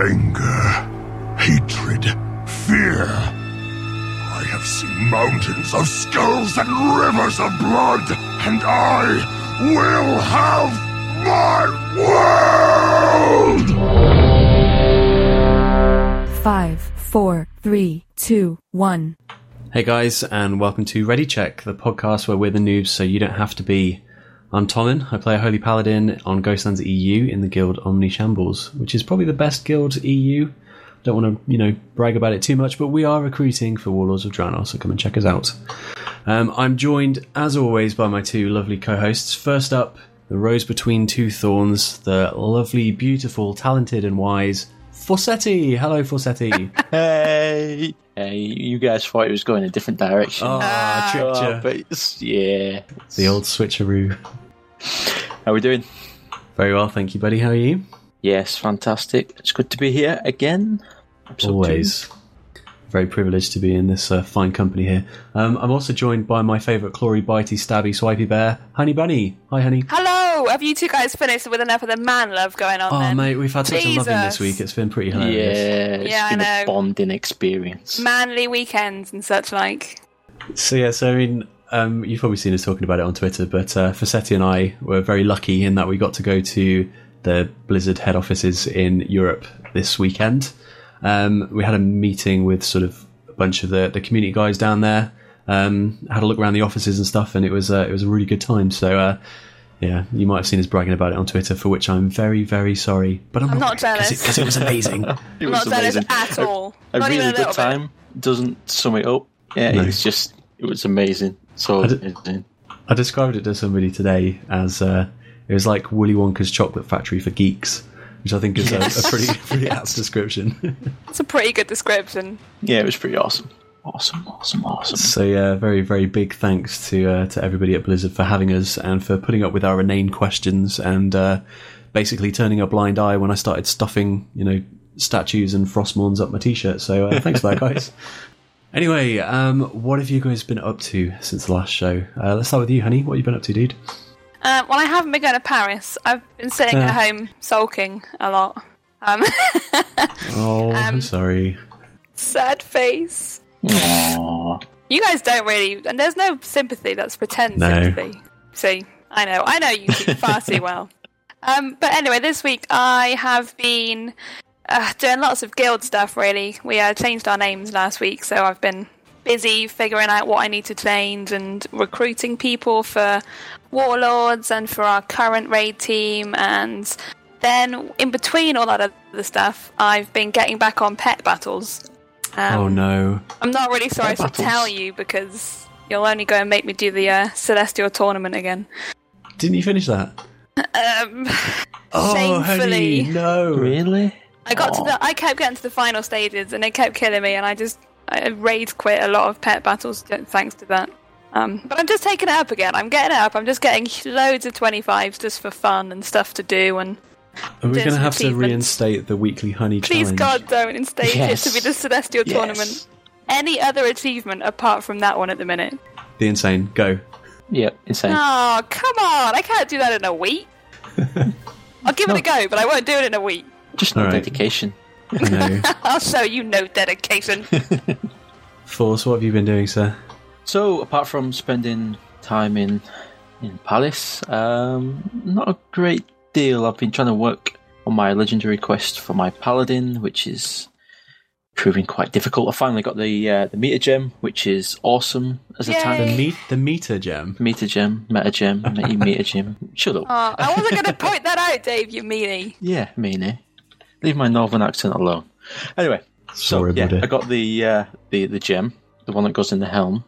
anger, hatred, fear. I have seen mountains of skulls and rivers of blood, and I will have my world! Five, four, three, two, one. Hey guys, and welcome to Ready Check, the podcast where we're the noobs so you don't have to be. I'm Tommen. I play a Holy Paladin on Ghostlands EU in the guild Omni Shambles, which is probably the best guild EU. Don't want to, you know, brag about it too much, but we are recruiting for Warlords of Draenor, so come and check us out. Um, I'm joined, as always, by my two lovely co-hosts. First up, the rose between two thorns, the lovely, beautiful, talented, and wise Fawcetti. Hello, Fawcetti. Hey, hey! You guys thought it was going a different direction. Oh, I tricked Oh, but it's, yeah. The old switcheroo. How are we doing? Very well, thank you, buddy. How are you? Yes, fantastic. It's good to be here again. Episode Always. Very privileged to be in this uh, fine company here. Um, I'm also joined by my favourite Clory Bitey Stabby Swipey Bear, Honey Bunny. Hi, Honey. Hello! Have you two guys finished with enough of the man love going on Oh, then? mate, we've had such a loving this week. It's been pretty hilarious. Yeah, it's Yeah, I been a know. bonding experience. Manly weekends and such like. So, yeah, so I mean, um, you've probably seen us talking about it on Twitter, but uh, Fassetti and I were very lucky in that we got to go to the Blizzard head offices in Europe this weekend. Um, we had a meeting with sort of a bunch of the, the community guys down there. Um, had a look around the offices and stuff, and it was uh, it was a really good time. So uh, yeah, you might have seen us bragging about it on Twitter, for which I'm very very sorry. But I'm, I'm not jealous. because it, was amazing. It I'm was not jealous amazing. at all. A not really even a good little time doesn't sum it up. Yeah, No. it's just it was amazing. So I did- amazing. I described it to somebody today as uh, it was like Willy Wonka's chocolate factory for geeks, which I think is a, a pretty pretty apt description. It's a pretty good description. Yeah, it was pretty awesome. Awesome, awesome, awesome. so yeah, very very big thanks to uh, to everybody at Blizzard for having us and for putting up with our inane questions and uh, basically turning a blind eye when I started stuffing you know statues and Frostmournes up my t-shirt. So uh, thanks for that, guys. Anyway, um, what have you guys been up to since the last show? Uh, let's start with you, honey. What have you been up to, dude? Uh, well, I haven't been going to Paris. I've been sitting at home sulking a lot. Um, Oh, I'm sorry. sad face. Aww. You guys don't really, and there's no sympathy. That's pretend No. sympathy. See, I know, I know you far too well. Um, but anyway, this week I have been uh, doing lots of guild stuff. Really, we uh, changed our names last week, so I've been busy figuring out what I need to change and recruiting people for warlords and for our current raid team and. Then, in between all that other stuff, I've been getting back on pet battles. Um, oh no. I'm not really sorry to battles. tell you because you'll only go and make me do the uh, Celestial tournament again. Didn't you finish that? Um, Oh, Shamefully. honey, no. Really? I got to the, I kept getting to the final stages and it kept killing me, and I just I rage quit a lot of pet battles thanks to that. Um, but I'm just taking it up again. I'm getting it up. I'm just getting loads of 25s just for fun and stuff to do. And Are we going to have to reinstate the weekly honey challenge? please challenge? God, don't instate Yes. it to be the Celestial Yes. tournament. Any other achievement apart from that one at the minute? The insane. Go. Yep, insane. Oh, come on! I can't do that in a week. I'll give it a go, but I won't do it in a week. Just no All right. dedication. No. I'll show you no dedication. Force, what have you been doing, sir? So, apart from spending time in in Palace, um, not a great deal. I've been trying to work on my legendary quest for my paladin, which is proving quite difficult. I finally got the uh, the meter gem, which is awesome as a Yay. The tank. meet the meter gem. Meter gem, meta gem, meta meter gem. Shut up. Oh, I wasn't going to point that out, Dave. You meanie. Yeah, meanie. Leave my northern accent alone. Anyway, so Sorry, yeah, buddy. I got the uh, the the gem, the one that goes in the helm,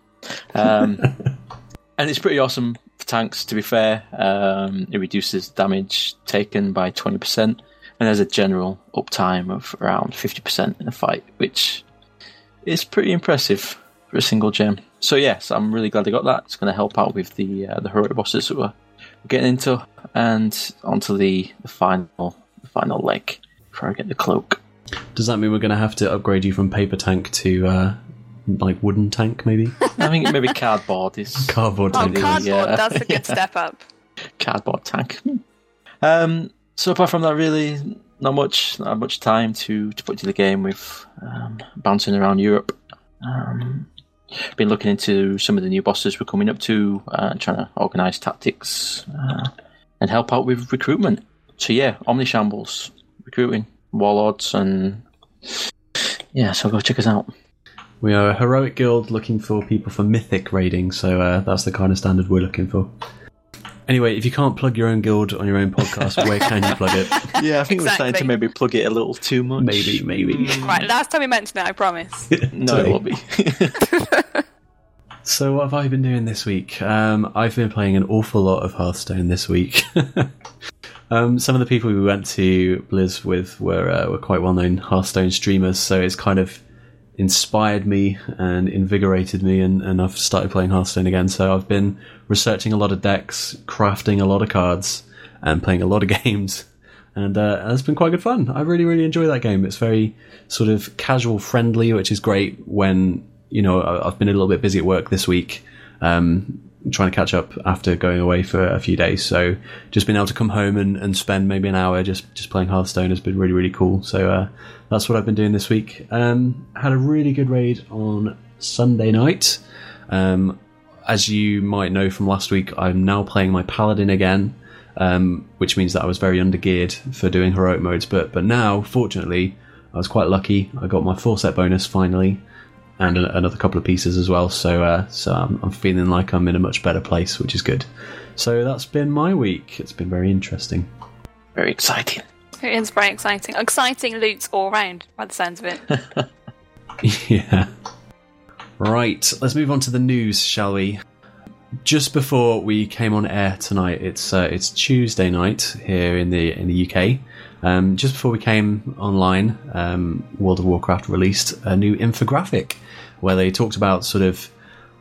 um, and it's pretty awesome for tanks. To be fair, um, it reduces damage taken by twenty percent, and there's a general uptime of around fifty percent in a fight, which is pretty impressive for a single gem. So yes, I'm really glad I got that. It's going to help out with the uh, the heroic bosses that we're getting into, and onto the, the final the final leg before I get the cloak. Does that mean we're going to have to upgrade you from paper tank to uh, like wooden tank, maybe? I think maybe cardboard is Cardboard Oh, tank. Yeah. cardboard. Yeah. That's a good step up. cardboard tank. Um, so apart from that, really not much, not much time to, to put to the game with um, bouncing around Europe. Um, been looking into some of the new bosses we're coming up to, uh, trying to organise tactics uh, and help out with recruitment. So yeah, Omni Shambles recruiting warlords and yeah, so go check us out. We are a heroic guild looking for people for mythic raiding, so uh, that's the kind of standard we're looking for. Anyway, if you can't plug your own guild on your own podcast, where can you plug it? Yeah, I think we're starting to maybe plug it a little too much. Maybe, maybe. Right, last time we mentioned it, I promise. No, it will be. So, what have I been doing this week? Um, I've been playing an awful lot of Hearthstone this week. um, some of the people we went to Blizz with were uh, were quite well known Hearthstone streamers, so it's kind of inspired me and invigorated me, and, and I've started playing Hearthstone again. So, I've been researching a lot of decks, crafting a lot of cards, and playing a lot of games. And uh, it's been quite good fun. I really, really enjoy that game. It's very sort of casual friendly, which is great when you know I've been a little bit busy at work this week, um, trying to catch up after going away for a few days. So just being able to come home and, and spend maybe an hour just just playing Hearthstone has been really, really cool. So uh, that's what I've been doing this week. Um, had a really good raid on Sunday night. Um, as you might know from last week, I'm now playing my paladin again, um, which means that I was very undergeared for doing heroic modes. But but now, fortunately, I was quite lucky. I got my four set bonus finally, and a, another couple of pieces as well. So uh, so I'm, I'm feeling like I'm in a much better place, which is good. So that's been my week. It's been very interesting. Very exciting. It is very exciting. Exciting loot all round, by the sounds of it. yeah. Right, let's move on to the news, shall we? Just before we came on air tonight, it's uh, it's Tuesday night here in the in the UK. Um, just before we came online, um, World of Warcraft released a new infographic where they talked about sort of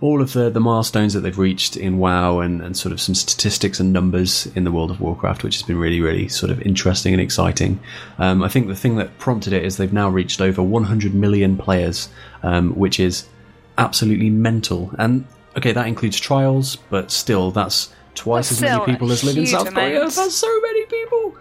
all of the, the milestones that they've reached in WoW and, and sort of some statistics and numbers in the World of Warcraft, which has been really, really sort of interesting and exciting. Um, I think the thing that prompted it is they've now reached over 100 million players, um, which is absolutely mental. And okay, that includes trials, but still, that's twice That's as many people as live in South Korea. amount. That's so many people.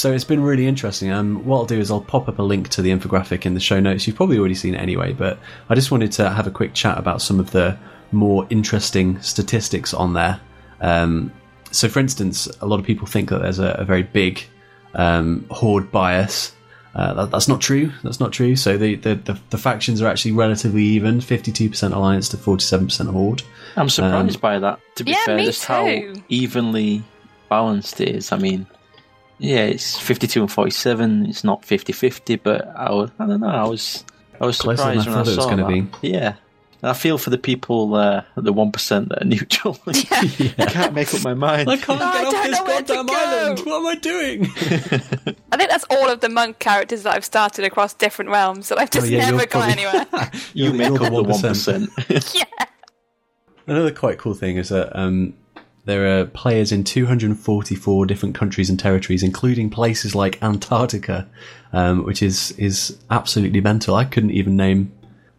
So it's been really interesting. Um, what I'll do is I'll pop up a link to the infographic in the show notes. You've probably already seen it anyway, but I just wanted to have a quick chat about some of the more interesting statistics on there. Um, so, for instance, a lot of people think that there's a, a very big um, horde bias. Uh, that, that's not true. That's not true. So the, the, the, the factions are actually relatively even: fifty-two percent alliance to forty-seven percent horde. I'm surprised Um, by that. To be Yeah, fair, me just how evenly balanced it is. I mean, yeah, it's 52 and 47. It's not 50-50, but I, was, I don't know. I was I was Closer than I surprised when I thought it was saw gonna that. Yeah, and I feel for the people, uh, the one percent that are neutral. Yeah, I can't make up my mind. I can't I get off this know where to goddamn island. What am I doing? I think that's all of the monk characters that I've started across different realms that I've just Oh, yeah, never you're got probably- anywhere. you make up the one yeah. Another quite cool thing is that um, there are players in 244 different countries and territories, including places like Antarctica, um, which is is absolutely mental. I couldn't even name,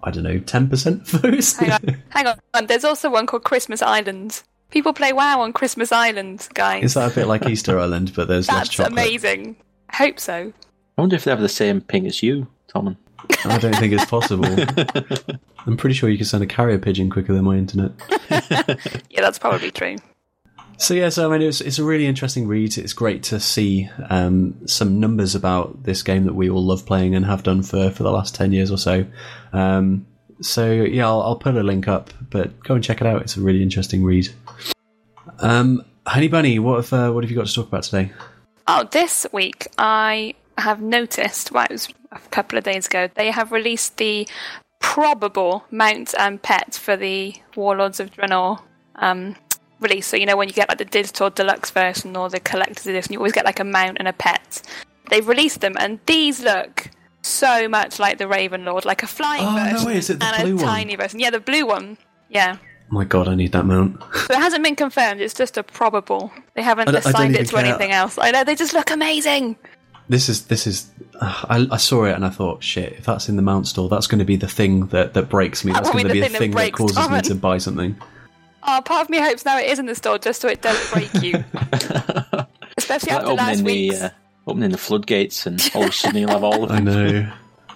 I don't know, 10% of those. Hang on. Hang on. There's also one called Christmas Island. People play WoW on Christmas Island, guys. is that a bit like Easter Island, but there's less That's chocolate? amazing. I hope so. I wonder if they have the same ping as you, Tommen. I don't think it's possible. I'm pretty sure you can send a carrier pigeon quicker than my internet. Yeah, that's probably true. So yeah, so I mean, it's it's a really interesting read. It's great to see um, some numbers about this game that we all love playing and have done for for the last ten years or so. Um, so yeah, I'll, I'll put a link up, but go and check it out. It's a really interesting read. Um, Honey Bunny, what have uh, what have you got to talk about today? Oh, this week I have noticed, well, it was a couple of days ago, they have released the probable mount and pet for the Warlords of Draenor um, release. So, you know, when you get like the digital deluxe version or the collector's edition, you always get like a mount and a pet. They've released them, and these look so much like the Raven Lord, like a flying Oh, no version way, is it the and blue a one? tiny version. Yeah, the blue one. Yeah. Oh my god, I need that mount. So it hasn't been confirmed. It's just a probable. They haven't I don't- I don't assigned it to care. anything else. I know they just look amazing. This is this is. Uh, I, I saw it and I thought, shit, if that's in the mount store, that's going to be the thing that, that breaks me. That That's going to be the thing thing that that breaks causes me to buy something. Oh, part of me hopes now it is in the store just so it doesn't break you. Especially Like after last opening the week's. uh, opening the floodgates, and all of a sudden you'll have all of I know.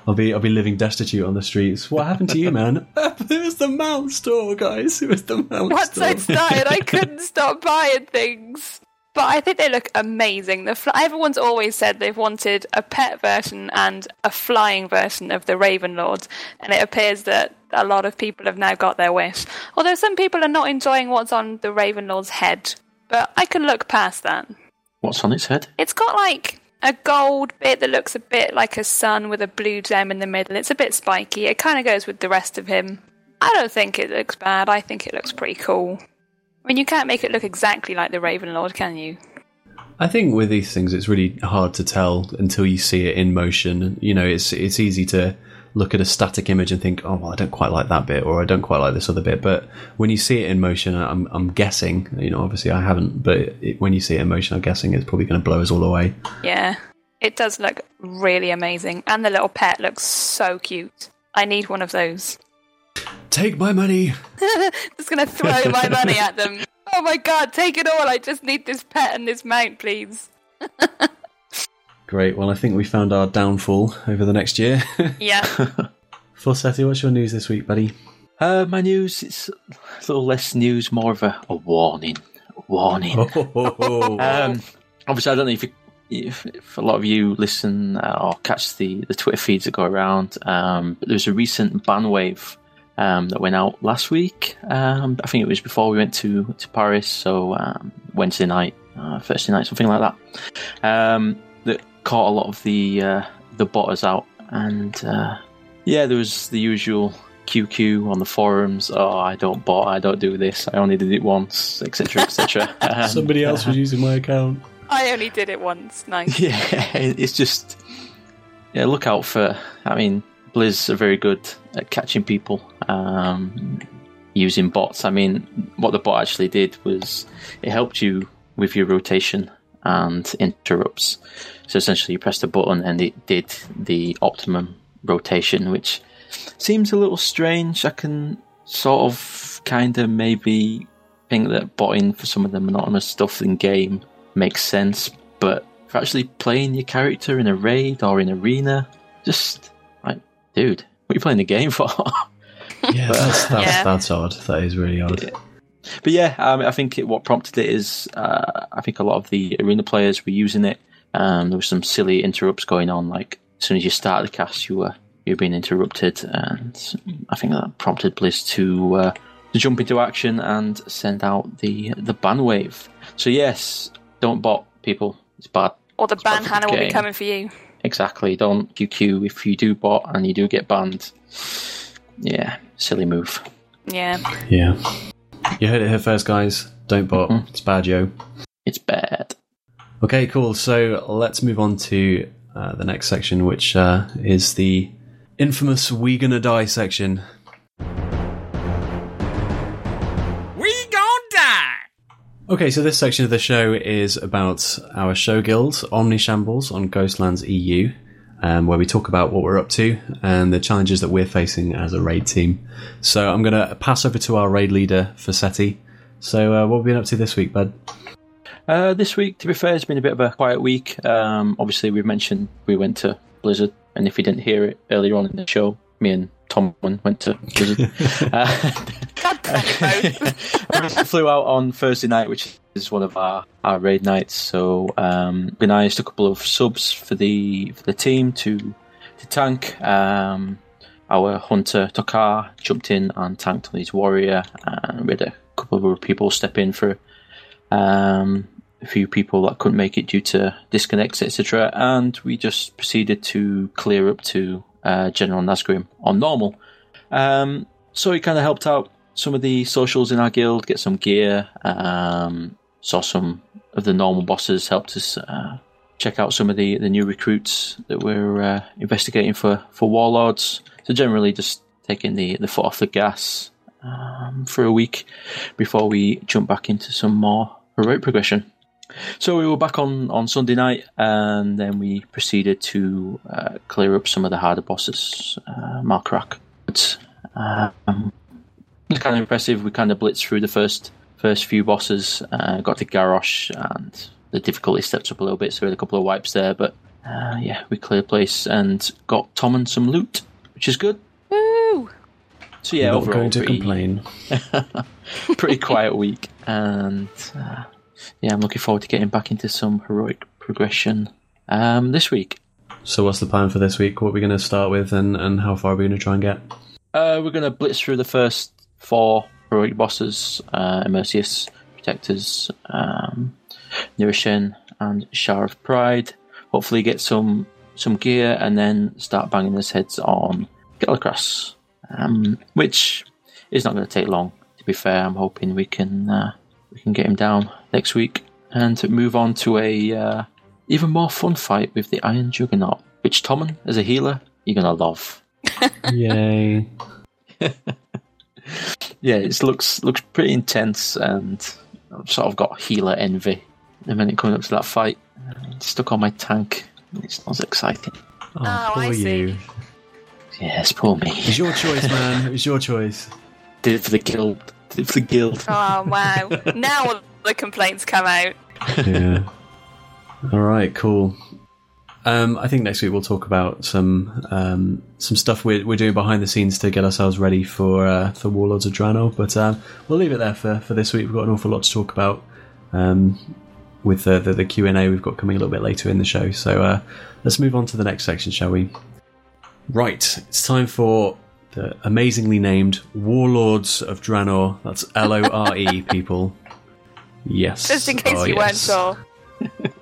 I'll be I'll be living destitute on the streets. What happened to you, man? it was the mount store, guys. It was the mount Once store. I started, I couldn't stop buying things. But I think they look amazing. The fl- everyone's always said they've wanted a pet version and a flying version of the Raven Lord, and it appears that a lot of people have now got their wish. Although some people are not enjoying what's on the Raven Lord's head, but I can look past that. What's on its head? It's got like a gold bit that looks a bit like a sun with a blue gem in the middle. It's a bit spiky. It kind of goes with the rest of him. I don't think it looks bad. I think it looks pretty cool. I mean, you can't make it look exactly like the Ravenlord, can you? I think with these things, it's really hard to tell until you see it in motion. You know, it's it's easy to look at a static image and think, oh, well, I don't quite like that bit, or I don't quite like this other bit. But when you see it in motion, I'm I'm guessing. You know, obviously I haven't, but it, when you see it in motion, I'm guessing it's probably going to blow us all away. Yeah. It does look really amazing. And the little pet looks so cute. I need one of those. Take my money. Just gonna throw my money at them. Oh my god, take it all. I just need this pet and this mount, please. Great. Well, I think we found our downfall over the next year. Yeah. Forseti, what's your news this week, buddy? Uh, my news, it's a little less news, more of a, a warning. A warning. Um, obviously, I don't know if, you, if, if a lot of you listen uh, or catch the, the Twitter feeds that go around, um, but there was a recent ban wave um, that went out last week. Um, I think it was before we went to, to Paris, so um, Wednesday night, uh, Thursday night, something like that. Um, that caught a lot of the uh, the botters out, and uh, yeah, there was the usual QQ on the forums. Oh, I don't bot, I don't do this. I only did it once, etc., etc. Um, Somebody else was using my account. I only did it once. Nice. yeah, it's just yeah. Look out for. I mean, Blizz are very good at catching people um, using bots. I mean, what the bot actually did was it helped you with your rotation and interrupts. So essentially, you pressed a button and it did the optimum rotation, which seems a little strange. I can sort of kind of maybe think that botting for some of the monotonous stuff in game makes sense, but for actually playing your character in a raid or in arena, just dude, what are you playing the game for? Yeah, that's that's, Yeah. that's odd. That is really odd. But yeah, um, I think it, what prompted it is uh, I think a lot of the arena players were using it. Um, there was some silly interrupts going on, like as soon as you start the cast, you were you were being interrupted, and I think that prompted Blizz to uh, to jump into action and send out the the ban wave. So yes, don't bot people; it's bad. Or the ban part Hannah will be coming for you. Exactly. Don't QQ if you do bot and you do get banned. Yeah, silly move. Yeah. Yeah. You heard it here first, guys. Don't bot. Mhm. It's bad, yo. It's bad. Okay, cool. So let's move on to uh, the next section, which uh, is the infamous "We Gonna Die" section. Okay, so this section of the show is about our show guild, Omni Shambles on Ghostlands EU, um, where we talk about what we're up to and the challenges that we're facing as a raid team. So I'm going to pass over to our raid leader, Fassetti. So, uh, what have we been up to this week, bud? Uh, this week, to be fair, it's been a bit of a quiet week. Um, obviously, we mentioned we went to Blizzard, and if you didn't hear it earlier on in the show, me and Tom went to Blizzard. uh, We flew out on Thursday night, which is one of our, our raid nights. So um, organised a couple of subs for the for the team to to tank. Um, our hunter Tokar jumped in and tanked on his warrior, and we had a couple of other people step in for um, a few people that couldn't make it due to disconnects, etc. And we just proceeded to clear up to uh, General Nazgrim on normal. Um, so it kind of helped out some of the socials in our guild, get some gear, um, saw some of the normal bosses, helped us uh, check out some of the, the new recruits that we're uh, investigating for, for warlords. So generally just taking the, the foot off the gas um, for a week before we jump back into some more heroic progression. So we were back on, on Sunday night, and then we proceeded to uh, clear up some of the harder bosses, uh, Malkorok. But, um, was kind of impressive. We kind of blitzed through the first first few bosses, uh, got to Garrosh and the difficulty stepped up a little bit, so we had a couple of wipes there. But uh, yeah, we cleared place and got Tom and some loot, which is good. Woo! So yeah, Not overall, going to pretty, complain. pretty quiet week, and uh, yeah, I'm looking forward to getting back into some heroic progression um, this week. So, what's the plan for this week? What are we going to start with, and, and how far are we going to try and get? Uh, we're going to blitz through the first four heroic bosses: uh, Immerseus, Protectors, um, Norushen, and Sha of Pride. Hopefully, get some some gear, and then start banging his heads on Galakras, um, which is not going to take long. To be fair, I'm hoping we can uh, we can get him down next week and move on to a uh, even more fun fight with the Iron Juggernaut, which Tommen, as a healer, you're going to love. Yay. yeah, it looks looks pretty intense, and I've sort of got healer envy. The minute coming up to that fight, it's stuck on my tank. It's not exciting. Oh, Oh, poor I see. you. Yes, poor me. It was your choice, man. It was your choice. Did it for the guild. Did it for the guild. Oh wow! now all the complaints come out. Yeah. All right, cool. Um, I think next week we'll talk about some um, some stuff we're, we're doing behind the scenes to get ourselves ready for uh, for Warlords of Draenor. But uh, we'll leave it there for, for this week. We've got an awful lot to talk about um, with the, the, the Q and A we've got coming a little bit later in the show. So uh, let's move on to the next section, shall we? Right, it's time for the amazingly named Warlords of Draenor. That's L O R E, people. Yes. Just in case Oh, you weren't sure.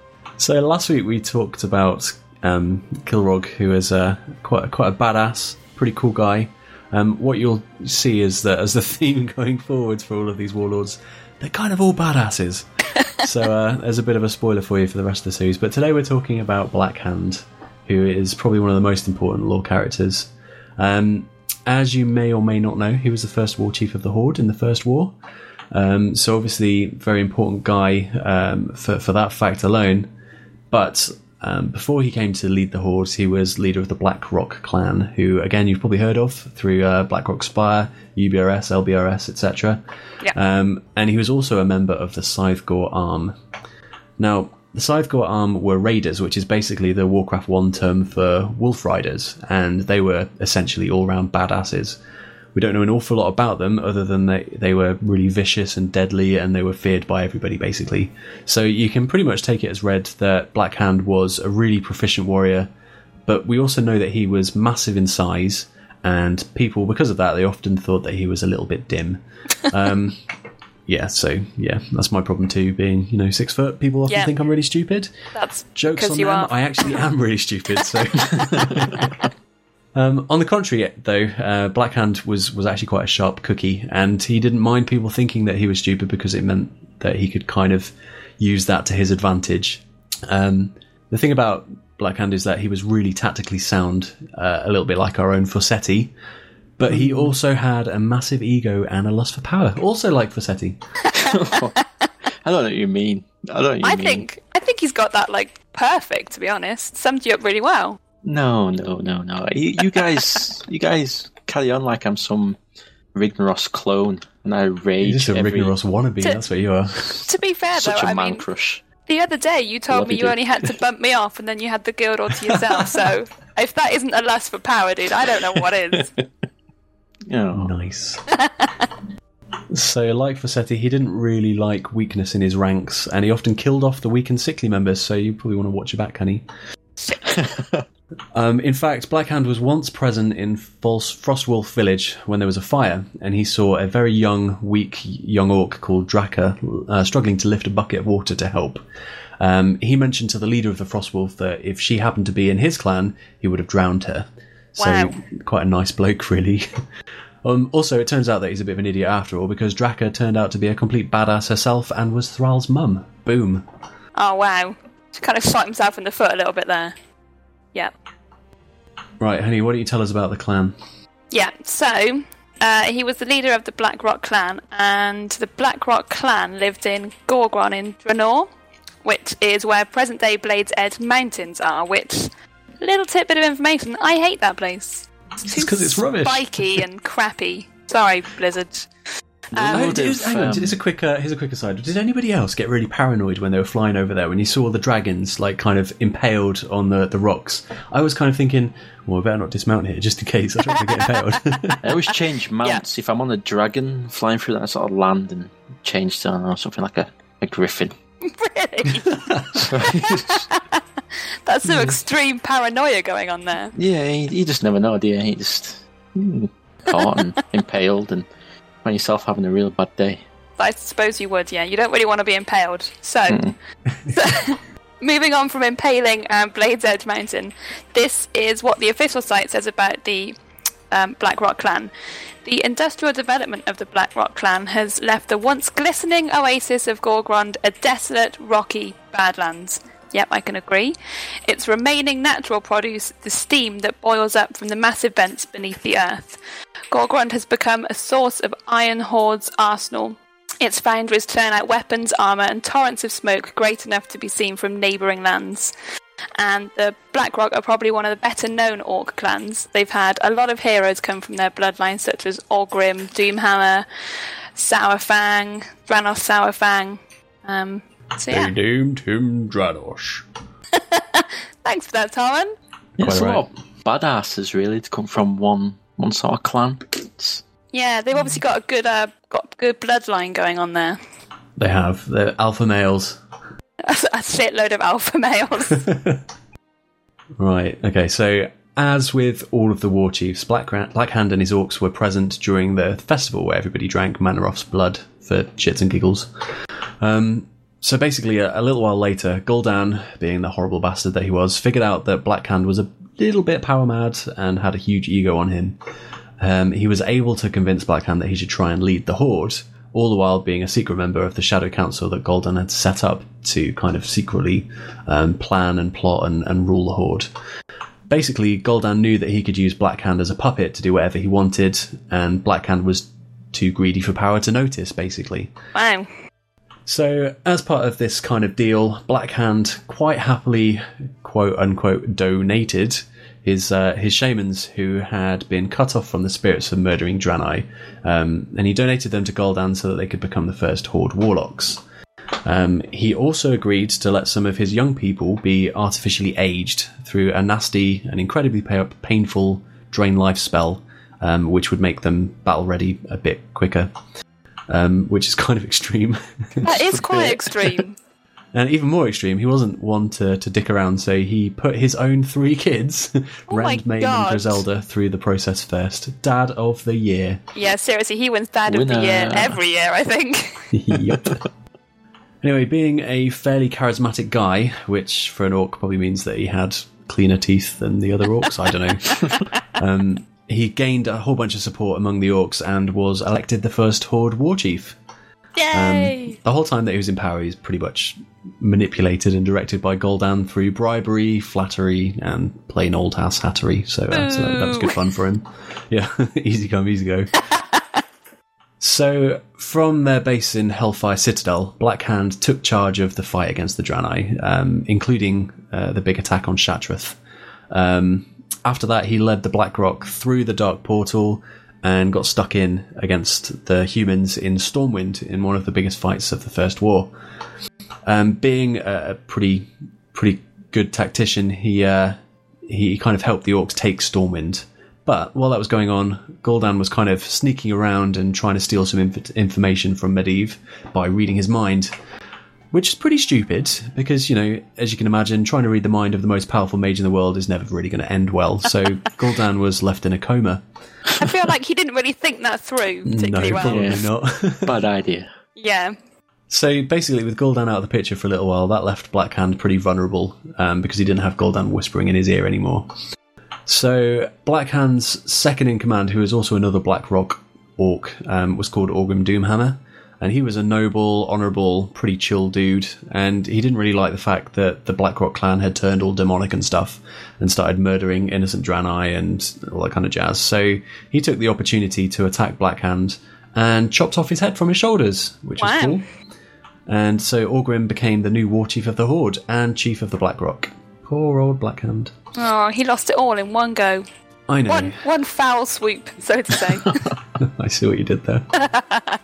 So last week we talked about um, Kilrogg, who is uh, quite quite a badass, pretty cool guy. Um, what you'll see is that as the theme going forwards for all of these warlords, they're kind of all badasses. so uh, there's a bit of a spoiler for you for the rest of the series. But today we're talking about Blackhand, who is probably one of the most important lore characters. Um, as you may or may not know, he was the first war chief of the Horde in the First War. Um, so obviously, very important guy um, for for that fact alone. But um, before he came to lead the Horde, he was leader of the Blackrock clan, who again you've probably heard of through uh, Blackrock Spire, UBRS, LBRS, etc. Yeah. Um, and he was also a member of the Scythegore Arm. Now, the Scythegore Arm were raiders, which is basically the Warcraft 1 term for wolf riders, and they were essentially all round badasses. We don't know an awful lot about them other than they, they were really vicious and deadly and they were feared by everybody basically. So you can pretty much take it as read that Black Hand was a really proficient warrior, but we also know that he was massive in size and people, because of that, they often thought that he was a little bit dim. Um, yeah, so yeah, that's my problem too, being, you know, six foot. People often Yeah. think I'm really stupid. That's Jokes on you them, are. I actually am really stupid, so. Um, on the contrary, though, uh, Blackhand was, was actually quite a sharp cookie, and he didn't mind people thinking that he was stupid because it meant that he could kind of use that to his advantage. Um, the thing about Blackhand is that he was really tactically sound, uh, a little bit like our own Fossetti, but he also had a massive ego and a lust for power, also like Fossetti. I don't know what you mean. I don't know what you I mean. think I think he's got that like perfect. To be honest, summed you up really well. No, no, no, no. You, you guys, you guys carry on like I'm some Ragnaros clone, and I rage. You're just a every Ragnaros wannabe, To- that's what you are. To be fair, such though, a I man mean, crush. the other day you told Love me you, you dude. only had to bump me off, and then you had the guild all to yourself. so if that isn't a lust for power, dude, I don't know what is. Oh. Nice. so, like Fossetti, he didn't really like weakness in his ranks, and he often killed off the weak and sickly members, so you probably want to watch your back, Kenny. Um, in fact, Blackhand was once present in False Frostwolf village when there was a fire, and he saw a very young, weak young orc called Draka uh, struggling to lift a bucket of water to help. Um, he mentioned to the leader of the Frostwolf that if she happened to be in his clan, he would have drowned her. So, Wow. quite a nice bloke, really. Um, also, it turns out that he's a bit of an idiot after all, because Draka turned out to be a complete badass herself and was Thrall's mum. Boom. Oh wow, just kind of shot himself in the foot a little bit there. Yeah, Right, honey, what do you tell us about the clan? yeah. So uh, he was the leader of the Blackrock clan, and the Blackrock clan lived in Gorgrond in Draenor, which is where present-day Blades Edge Mountains are. Which little tidbit of information: I hate that place. It's 'cause it's rubbish. spiky and crappy. Sorry, Blizzard. Um, Oh, did- of, hang on, um, here's a quick uh, here's a quick aside. Did anybody else get really paranoid when they were flying over there when you saw the dragons like kind of impaled on the, the rocks? I was kind of thinking, well, I better not dismount here just in case I don't want to get impaled. I always change mounts. If I'm on a dragon flying through that, I sort of land and change to know, something like a, a griffin. really? That's some extreme paranoia going on there. Yeah, you, you just never know, do you? You just hmm, caught and impaled and find yourself having a real bad day. I suppose you would, yeah. You don't really want to be impaled. So, so moving on from impaling and Blades Edge Mountain, this is what the official site says about the um, Black Rock clan. The industrial development of the Black Rock clan has left the once glistening oasis of Gorgrond a desolate, rocky badlands. Yep, I can agree. Its remaining natural produce, the steam that boils up from the massive vents beneath the earth. Gorgrond has become a source of Iron Horde's arsenal. Its foundries turn out weapons, armour, and torrents of smoke great enough to be seen from neighbouring lands. And the Blackrock are probably one of the better known orc clans. They've had a lot of heroes come from their bloodline, such as Orgrim, Doomhammer, Saurfang, Dranosh Saurfang. Um, so yeah, named him Dradosh. thanks for that, Taryn. Yeah, it's Quite a lot of badasses really to come from one one sort of clan. It's, Yeah, they've obviously got a good, uh, got good bloodline going on there. They have They're alpha males. A, a shitload of alpha males. Right. Okay. So, as with all of the war chiefs, Black Blackhand and his orcs were present during the festival where everybody drank Mannoroth's blood for shits and giggles. Um, so basically, a, a little while later, Gul'dan, being the horrible bastard that he was, figured out that Blackhand was a little bit power mad and had a huge ego on him. Um, he was able to convince Blackhand that he should try and lead the Horde, all the while being a secret member of the Shadow Council that Gul'dan had set up to kind of secretly um, plan and plot and, and rule the Horde. Basically, Gul'dan knew that he could use Blackhand as a puppet to do whatever he wanted, and Blackhand was too greedy for power to notice, basically. wow. So, as part of this kind of deal, Blackhand quite happily, quote unquote, donated his uh, his shamans who had been cut off from the spirits for murdering Draenei, um, and he donated them to Gul'dan so that they could become the first Horde warlocks. Um, he also agreed to let some of his young people be artificially aged through a nasty and incredibly pa- painful drain life spell, um, which would make them battle ready a bit quicker. Um, which is kind of extreme. That is quite extreme. And even more extreme, he wasn't one to, to dick around, so he put his own three kids, Oh Rend, Maim, and Griselda, through the process first. Dad of the year. Yeah, seriously, he wins Dad of the Year every year, I think. yep. Anyway, being a fairly charismatic guy, which for an orc probably means that he had cleaner teeth than the other orcs, I don't know. Um, he gained a whole bunch of support among the orcs and was elected the first Horde war chief. Yay! The whole time that he was in power, he was pretty much manipulated and directed by Gul'dan through bribery, flattery, and plain old house hattery. So, uh, so that, that was good fun for him. Yeah, easy come, easy go. so, from their base in Hellfire Citadel, Blackhand took charge of the fight against the Draenei, um, including uh, the big attack on Shattrath. Um, after that, he led the Blackrock through the Dark Portal and got stuck in against the humans in Stormwind in one of the biggest fights of the First War. Um, being a a pretty pretty good tactician, he uh, he kind of helped the orcs take Stormwind. But while that was going on, Gul'dan was kind of sneaking around and trying to steal some inf- information from Medivh by reading his mind, which is pretty stupid because, you know, as you can imagine, trying to read the mind of the most powerful mage in the world is never really going to end well. So Gul'dan was left in a coma. I feel like he didn't really think that through No, particularly well. probably Yeah. not. bad idea. Yeah. So basically, with Gul'dan out of the picture for a little while, that left Blackhand pretty vulnerable um, because he didn't have Gul'dan whispering in his ear anymore. So Blackhand's second in command, who is also another Black Rock orc, um, was called Orgrim Doomhammer, and he was a noble, honourable, pretty chill dude. And he didn't really like the fact that the Blackrock clan had turned all demonic and stuff and started murdering innocent Draenei and all that kind of jazz. So he took the opportunity to attack Blackhand and chopped off his head from his shoulders, which Wow. is cool. And so Orgrim became the new war chief of the Horde and chief of the Blackrock. Poor old Blackhand. Oh, he lost it all in one go. I know. One one foul swoop, so to say. I see what you did there.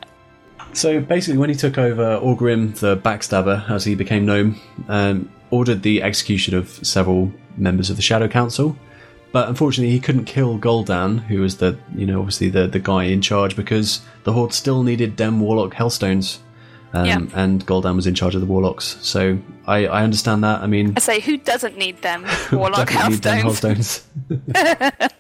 So basically, when he took over, Orgrim, the backstabber, as he became known, um, ordered the execution of several members of the Shadow Council. But unfortunately, he couldn't kill Gul'dan, who was the, you know, obviously the, the guy in charge, because the Horde still needed Dem Warlock Hellstones. Um, Yeah. And Gul'dan was in charge of the Warlocks. So I, I understand that. I mean, I say, who doesn't need them? Warlock definitely need them Hellstones.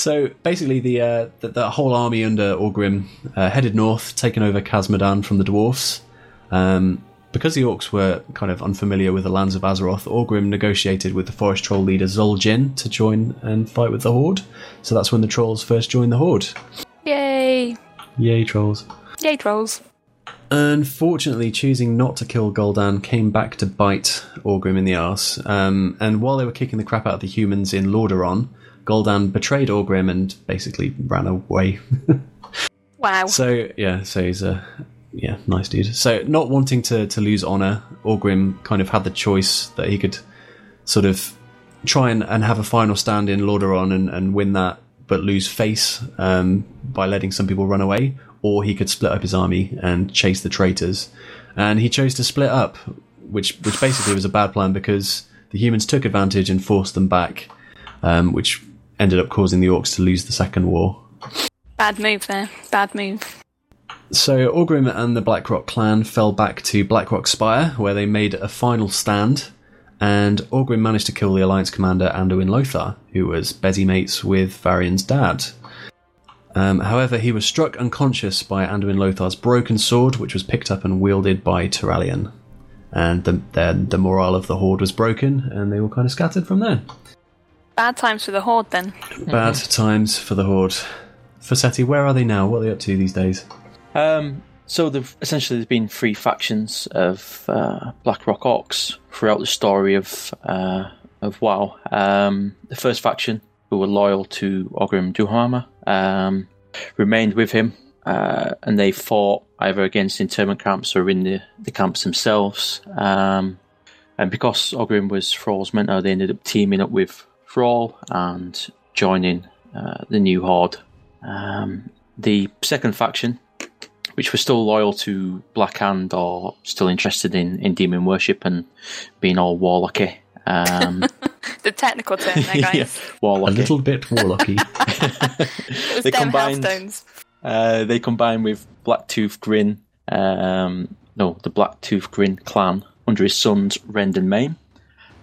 Hellstones. so basically, the, uh, the the whole army under Orgrim uh, headed north, taking over Khaz Modan from the dwarfs. Um, because the orcs were kind of unfamiliar with the lands of Azeroth, Orgrim negotiated with the forest troll leader Zul'jin to join and fight with the Horde. So that's when the trolls first joined the Horde. Yay! Yay, trolls! Yay, trolls. Unfortunately, choosing not to kill Gul'dan came back to bite Orgrim in the arse. Um, and while they were kicking the crap out of the humans in Lordaeron, Gul'dan betrayed Orgrim and basically ran away. Wow. so yeah, so he's a yeah nice dude. So not wanting to to lose honor, Orgrim kind of had the choice that he could sort of try and, and have a final stand in Lordaeron and, and win that, but lose face um, by letting some people run away, or he could split up his army and chase the traitors. And he chose to split up, which which basically was a bad plan because the humans took advantage and forced them back, um, which ended up causing the orcs to lose the second war. Bad move there. Bad move. So Orgrim and the Blackrock clan fell back to Blackrock Spire, where they made a final stand, and Orgrim managed to kill the Alliance commander Anduin Lothar, who was busy mates with Varian's dad. Um, however, he was struck unconscious by Anduin Lothar's broken sword, which was picked up and wielded by Turalyon. And the, then the morale of the Horde was broken, and they were kind of scattered from there. Bad times for the Horde then. Bad times for the Horde. Fassetti, where are they now? What are they up to these days? Um, so there've essentially there's been three factions of uh, Blackrock Orcs throughout the story of uh, of WoW. Um, the first faction, who were loyal to Ogrim Doomhammer, um, remained with him, uh, and they fought either against internment camps or in the, the camps themselves. Um, and because Ogrim was Thrall's mentor, they ended up teaming up with Thrall and joining uh, the new Horde. Um, the second faction, which were still loyal to Black Hand or still interested in, in demon worship and being all warlocky. Um, The technical term there, guys. yeah, A little bit warlocky. It was They them combined- Uh, they combine with Blacktooth Grin, um, no, the Blacktooth Grin clan under his sons Rend and Maim.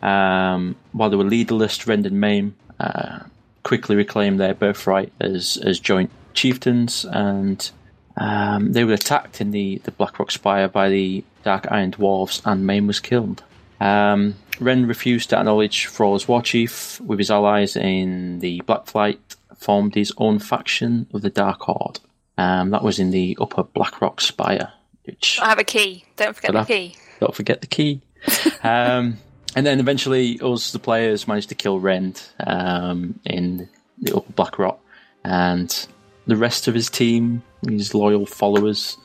Um, while they were leaderless, Rend and Maim uh, quickly reclaimed their birthright as as joint chieftains, and um, they were attacked in the the Blackrock Spire by the Dark Iron Dwarves, and Maim was killed. Um, Rend refused to acknowledge Thrall's war chief with his allies in the Blackflight, formed his own faction of the Dark Horde. Um, that was in the upper Blackrock Spire, which I have a key. Don't forget the key. don't forget the key. um, and then eventually, us, the players, managed to kill Rend um, in the upper Blackrock, and the rest of his team, his loyal followers,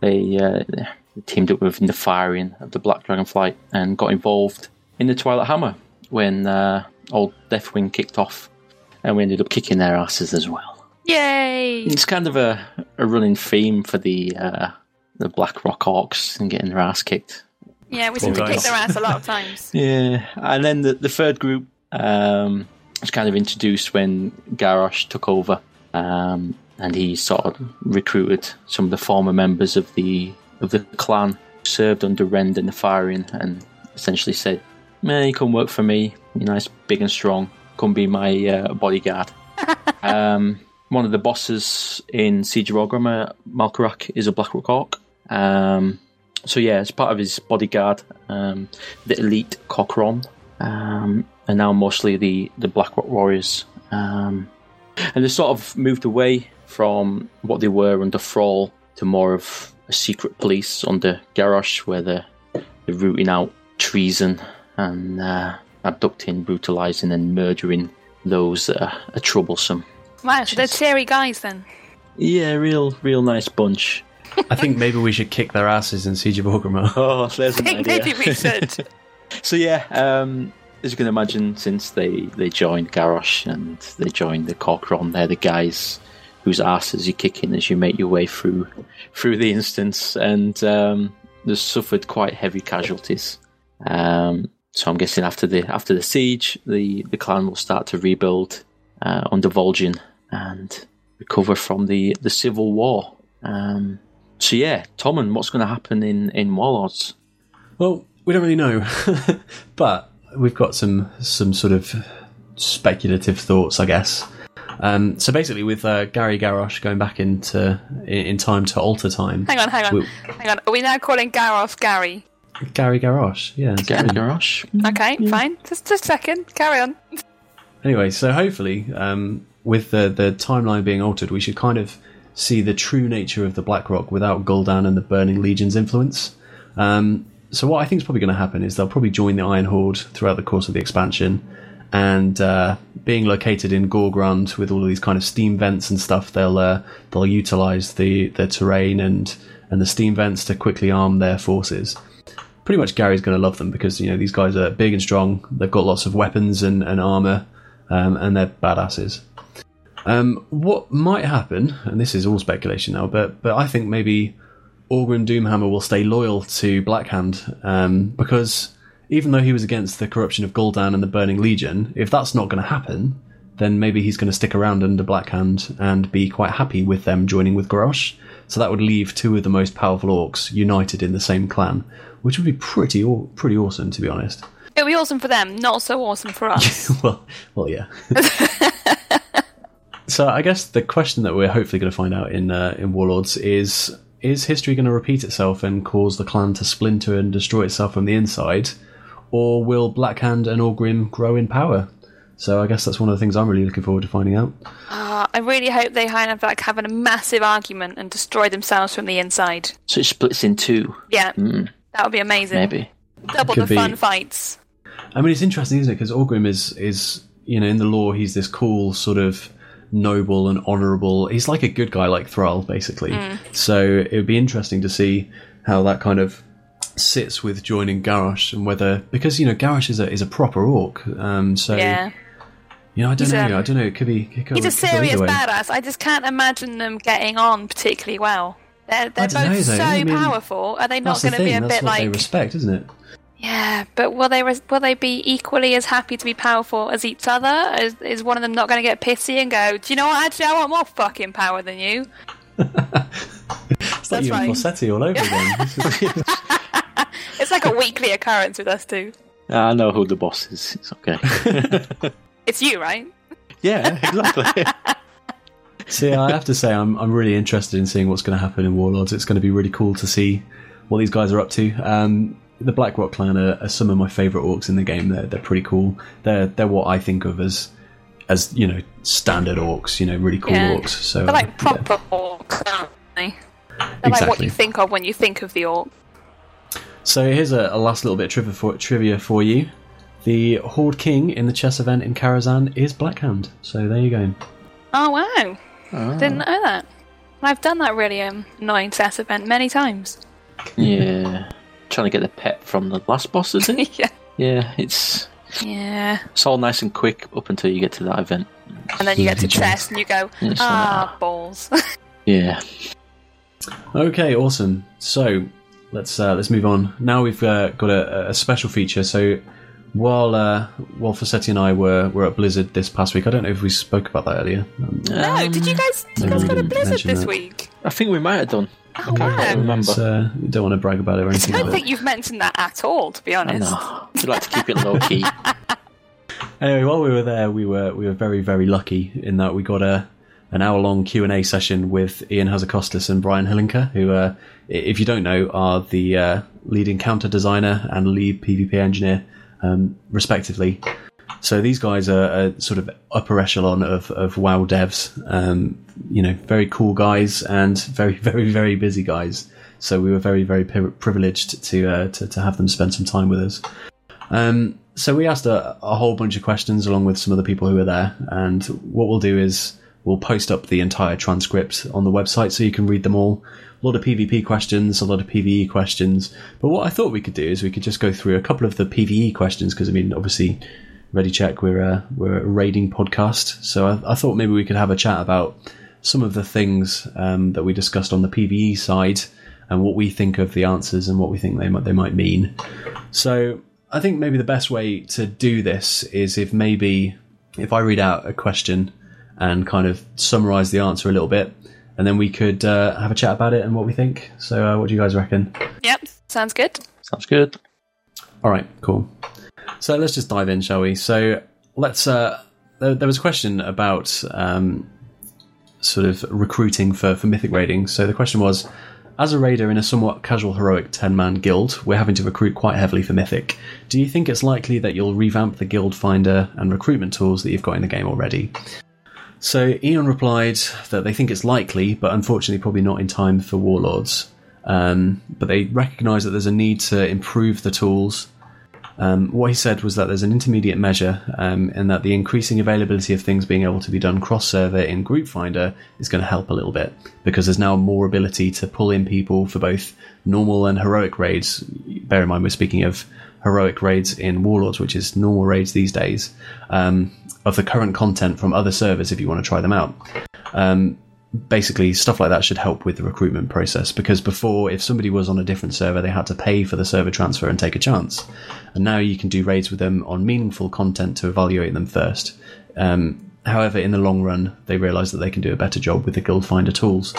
they uh, teamed up with Nefarian of the Black Dragonflight and got involved in the Twilight Hammer when uh, old Deathwing kicked off, and we ended up kicking their asses as well. Yay! It's kind of a, a running theme for the uh, the Black Rock Orcs and getting their ass kicked. Yeah, we seem to kick their ass a lot of times. Yeah, and then the, the third group um, was kind of introduced when Garrosh took over, um, and he sort of recruited some of the former members of the of the clan, served under Rend and Nefarian, and essentially said, "Man, you come work for me. You're nice, big and strong. Come be my uh, bodyguard." um, one of the bosses in Siege of Orgrimmar, Malkorok, is a Blackrock Orc. Um, so yeah, as part of his bodyguard, um, the elite Kor'kron, um, and now mostly the the Blackrock Warriors, um, and they sort of moved away from what they were under Thrall to more of a secret police under Garrosh, where they're, they're rooting out treason and uh, abducting, brutalizing, and murdering those that are, are troublesome. Wow, so they're scary guys then. Yeah, real, real nice bunch. I think maybe we should kick their asses in Siege of Orgrimmar. Oh, there's I an think idea. maybe we should. So yeah, um, as you can imagine, since they, they joined Garrosh and they joined the Kor'kron, they're the guys whose asses you're kicking as you make your way through through the instance, and um, they've suffered quite heavy casualties. Um, so I'm guessing after the after the siege, the, the clan will start to rebuild uh, under Vol'jin and recover from the, the civil war. Um, so yeah, Tommen, what's going to happen in in Warlords? Well, we don't really know, but we've got some some sort of speculative thoughts, I guess. Um, so basically, with uh, Gary Garrosh going back into in, in time to alter time, Hang on, hang on, We- hang on. Are we now calling Garrosh Gary? Gary Garrosh, yeah. Gary good. Garrosh. Okay, fine. Just, just a second. Carry on. Anyway, so hopefully, um, with the the timeline being altered, we should kind of see the true nature of the Blackrock without Gul'dan and the Burning Legion's influence. Um, so what I think is probably going to happen is they'll probably join the Iron Horde throughout the course of the expansion, and uh, being located in Gorgrond with all of these kind of steam vents and stuff, they'll uh, they'll utilize the the terrain and and the steam vents to quickly arm their forces. Pretty much, Gary's going to love them because you know these guys are big and strong. They've got lots of weapons and, and armor, um, and they're badasses. Um, what might happen, and this is all speculation now, but but I think maybe Orgrim Doomhammer will stay loyal to Blackhand um, because even though he was against the corruption of Gul'dan and the Burning Legion, if that's not going to happen, then maybe he's going to stick around under Blackhand and be quite happy with them joining with Garrosh. So that would leave two of the most powerful orcs united in the same clan, which would be pretty pretty awesome, to be honest. It'll be awesome for them, not so awesome for us. well, well, yeah. so I guess the question that we're hopefully going to find out in uh, in Warlords is: Is history going to repeat itself and cause the clan to splinter and destroy itself from the inside, or will Blackhand and Orgrim grow in power? So I guess that's one of the things I'm really looking forward to finding out. Uh, I really hope they kind of like have a massive argument and destroy themselves from the inside. So it splits in two, Yeah, that would be amazing. maybe. Double Could the fun fights. I mean, it's interesting, isn't it? Because Orgrim is is you know in the lore he's this cool sort of noble and honourable. He's like a good guy, like Thrall, basically. So it would be interesting to see how that kind of sits with joining Garrosh and whether because you know Garrosh is a is a proper orc. Um, so Yeah, you know I don't He's know. a- I don't know. It could be. It could, he's a it could go serious badass. I just can't imagine them getting on particularly well. They're they're both know, so I mean, powerful. Are they not going to be a bit like? respect, isn't it? Yeah, but will they res- will they be equally as happy to be powerful as each other? Is, is one of them not going to get pissy and go, "Do you know what? Actually, I want more fucking power than you." It's like That's you right. Fossetti all over again. It's like a weekly occurrence with us two. I know who the boss is. It's okay. It's you, right? yeah, exactly. See, I have to say, I'm I'm really interested in seeing what's going to happen in Warlords. It's going to be really cool to see what these guys are up to. Um, the Blackrock clan are, are some of my favourite orcs in the game. They're they're pretty cool. They're they're what I think of as as you know standard orcs. You know, really cool Yeah. orcs. So They're like proper orcs, aren't they? They're like what you think of when you think of the orc. So here's a, a last little bit of trivia for, trivia for you. The Horde King in the chess event in Karazhan is Blackhand. So there you go. Oh wow! Didn't know that. I've done that really um, annoying chess event many times. yeah. Trying to get the pet from the last boss, is it? yeah, yeah, it's yeah. it's all nice and quick up until you get to that event. And then you get to Bloody chess. chess and you go, It's ah, balls. Yeah. Okay, awesome. So let's uh, let's move on. Now we've uh, got a, a special feature. So while uh, while Facetti and I were were at Blizzard this past week, I don't know if we spoke about that earlier. Um, no, did you guys? Did you guys go to Blizzard this that. week? I think we might have done. Oh I wow! remember. uh, you don't want to brag about it or anything. I don't but- think you've mentioned that at all, to be honest. No, we like to keep it low key. Anyway, while we were there, we were we were very very lucky in that we got a an hour long Q and A session with Ion Hazzikostas and Brian Holinka, who, uh, if you don't know, are the uh, lead encounter designer and lead PvP engineer, um, respectively. So these guys are a sort of upper echelon of, of WoW devs. Um, you know, very cool guys and very very very busy guys. So we were very very pri- privileged to, uh, to to have them spend some time with us. Um, so we asked a, a whole bunch of questions along with some of the people who were there, and what we'll do is we'll post up the entire transcript on the website so you can read them all. A lot of PvP questions, a lot of PvE questions. But what I thought we could do is we could just go through a couple of the PvE questions because I mean, obviously, Ready Check we're a we're a raiding podcast, so I, I thought maybe we could have a chat about some of the things um, that we discussed on the PVE side and what we think of the answers and what we think they might they might mean. So I think maybe the best way to do this is if maybe if I read out a question and kind of summarize the answer a little bit, and then we could uh, have a chat about it and what we think. So, uh, what do you guys reckon? Yep, sounds good. Sounds good. All right, cool. So let's just dive in, shall we? So let's. Uh, there, there was a question about um, sort of recruiting for, for mythic raiding. So the question was, as a raider in a somewhat casual heroic 10 man guild, we're having to recruit quite heavily for Mythic. Do you think it's likely that you'll revamp the guild finder and recruitment tools that you've got in the game already? So Ion replied that they think it's likely, but unfortunately probably not in time for Warlords. Um, but they recognise that there's a need to improve the tools um, what he said was that there's an intermediate measure, um, and that the increasing availability of things being able to be done cross server in Group Finder is going to help a little bit because there's now more ability to pull in people for both normal and heroic raids. Bear in mind, we're speaking of heroic raids in Warlords, which is normal raids these days, um, of the current content from other servers if you want to try them out. Um, basically stuff like that should help with the recruitment process because before if somebody was on a different server they had to pay for the server transfer and take a chance and now you can do raids with them on meaningful content to evaluate them first um, however in the long run they realize that they can do a better job with the guild finder tools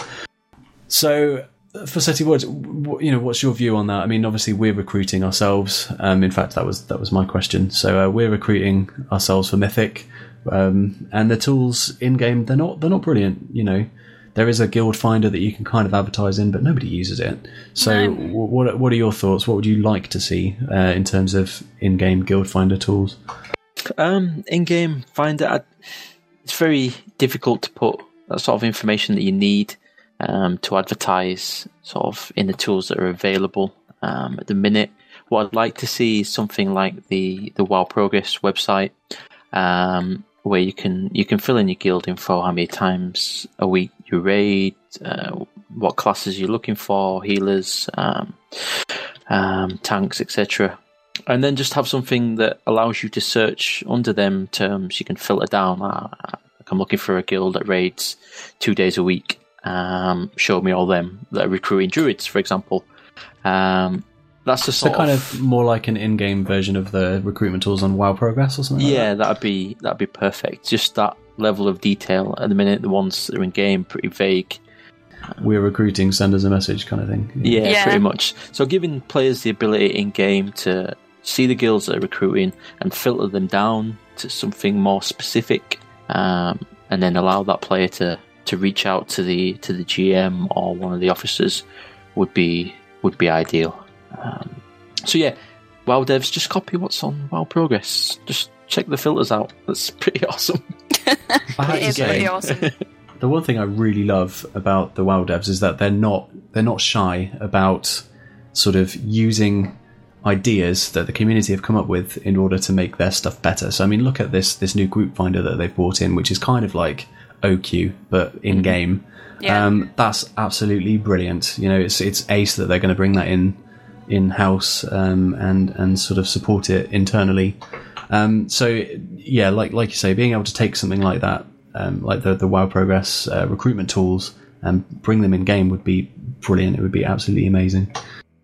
so for Seti, what you know, what's your view on that? I mean, obviously we're recruiting ourselves. Um, in fact, that was that was my question. So uh, we're recruiting ourselves for Mythic, um, and the tools in game they're not they're not brilliant. You know, there is a guild finder that you can kind of advertise in, but nobody uses it. So, No. w- what what are your thoughts? What would you like to see uh, in terms of in-game guild finder tools? Um, in-game finder, I- it's very difficult to put that sort of information that you need um, to advertise, sort of in the tools that are available um, at the minute. What I'd like to see is something like the the WoW Progress website, um, where you can you can fill in your guild info, how many times a week you raid, uh, what classes you're looking for, healers, um, um, tanks, etc and then just have something that allows you to search under them terms. You can filter down. Uh, like I'm looking for a guild that raids two days a week. Um, show me all them that are recruiting druids, for example. Um, that's the So kind of more like an in-game version of the recruitment tools on WoW Progress or something. like yeah, that'd be that'd be perfect. Just that level of detail. At the minute, the ones that are in game pretty vague. we're recruiting. Send us a message, kind of thing. Yeah, Yeah. pretty much. So giving players the ability in game to see the guilds that are recruiting and filter them down to something more specific, um, and then allow that player to, to reach out to the to the GM or one of the officers would be would be ideal. Um, so yeah, WoW devs just copy what's on WoW Progress. Just check the filters out. That's pretty awesome. I have It to is say, pretty awesome. the one thing I really love about the WoW devs is that they're not they're not shy about sort of using ideas that the community have come up with in order to make their stuff better. So I mean, look at this this new group finder that they've brought in, which is kind of like OQ but in game. Yeah. Um, that's absolutely brilliant. You know, it's it's ace that they're going to bring that in in house um, and and sort of support it internally. Um, so yeah, like like you say, being able to take something like that, um, like the the WoW Progress uh, recruitment tools, and bring them in game would be brilliant. It would be absolutely amazing.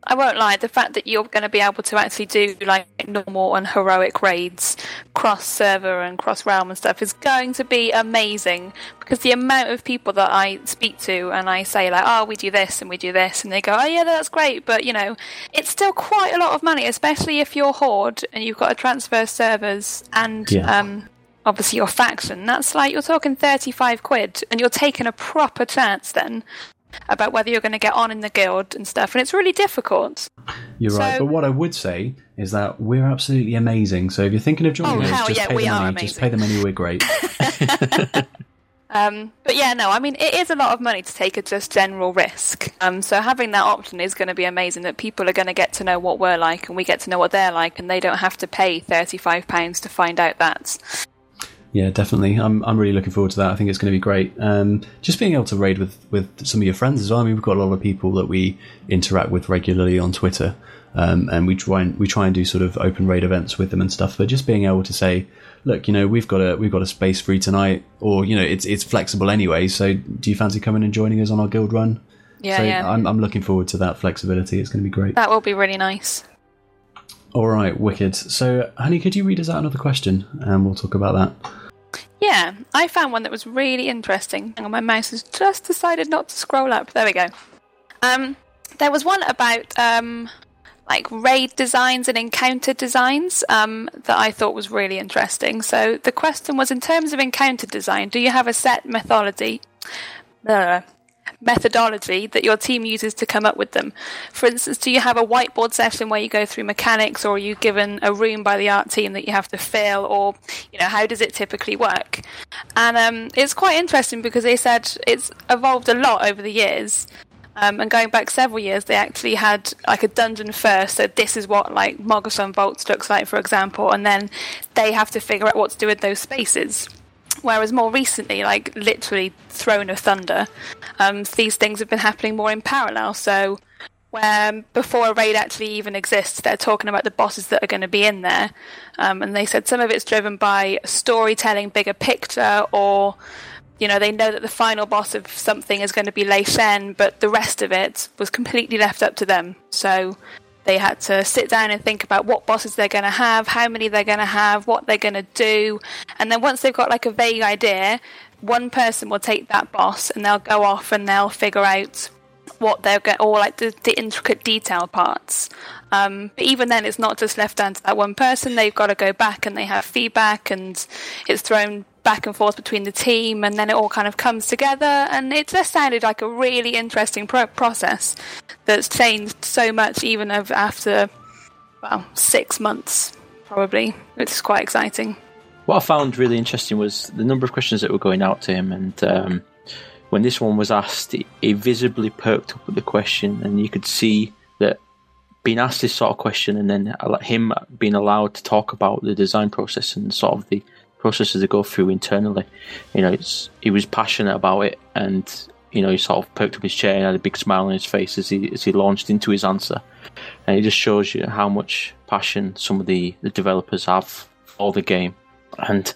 I won't lie, the fact that you're going to be able to actually do like normal and heroic raids cross server and cross realm and stuff is going to be amazing because the amount of people that I speak to and I say like, "Oh, we do this and we do this," and they go, "Oh yeah, that's great," but you know, it's still quite a lot of money, especially if you're horde and you've got to transfer servers and Yeah. um obviously your faction. That's like you're talking 35 quid and you're taking a proper chance then about whether you're going to get on in the guild and stuff and it's really difficult. You're right. But what I would say is that we're absolutely amazing. So if you're thinking of joining Oh, us, just yeah, pay the money. Just pay the money. We're great. Um, but yeah, no, I mean, it is a lot of money to take a just general risk. Um, so having that option is going to be amazing that people are going to get to know what we're like and we get to know what they're like and they don't have to pay £35 to find out that. Yeah, definitely. I'm I'm really looking forward to that. I think it's going to be great. Um, just being able to raid with with some of your friends as well. I mean, we've got a lot of people that we interact with regularly on Twitter. Um, and we try and we try and do sort of open raid events with them and stuff. But just being able to say, look, you know, we've got a we've got a space free tonight, or you know, it's it's flexible anyway. So do you fancy coming and joining us on our guild run? Yeah, so yeah. I'm I'm looking forward to that flexibility. It's going to be great. That will be really nice. All right, wicked. So, honey, could you read us out another question, and we'll talk about that. Yeah, I found one that was really interesting. Hang on, my mouse has just decided not to scroll up. There we go. Um, there was one about um, like raid designs and encounter designs um, that I thought was really interesting. So the question was, in terms of encounter design, do you have a set methodology? Methodology that your team uses to come up with them. For instance, do you have a whiteboard session where you go through mechanics, or are you given a room by the art team that you have to fill, or you know how does it typically work? And um, it's quite interesting because they said it's evolved a lot over the years. Um, and going back several years, they actually had like a dungeon first. So this is what like Mogu'shan Vaults looks like, for example, and then they have to figure out what to do with those spaces. Whereas more recently, like literally Throne of Thunder, um, these things have been happening more in parallel. So where before a raid actually even exists, they're talking about the bosses that are going to be in there. Um, and they said some of it's driven by storytelling, bigger picture, or you know they know that the final boss of something is going to be Lei Shen, but the rest of it was completely left up to them. So they had to sit down and think about what bosses they're going to have, how many they're going to have, what they're going to do, and then once they've got like a vague idea, one person will take that boss and they'll go off and they'll figure out what they're going, or like the, the intricate detail parts. Um, but even then, it's not just left down to that one person. They've got to go back and they have feedback, and it's thrown back and forth between the team, and then it all kind of comes together. And it just sounded like a really interesting pro- process that's changed so much, even of after well six months, probably. It's quite exciting. What I found really interesting was the number of questions that were going out to him, and um, when this one was asked, he, visibly perked up with the question, and you could see that being asked this sort of question, and then uh, him being allowed to talk about the design process and sort of the processes they go through internally. You know, it's he was passionate about it, and you know, he sort of perked up his chair and had a big smile on his face as he as he launched into his answer, and it just shows you how much passion some of the, the developers have for the game. And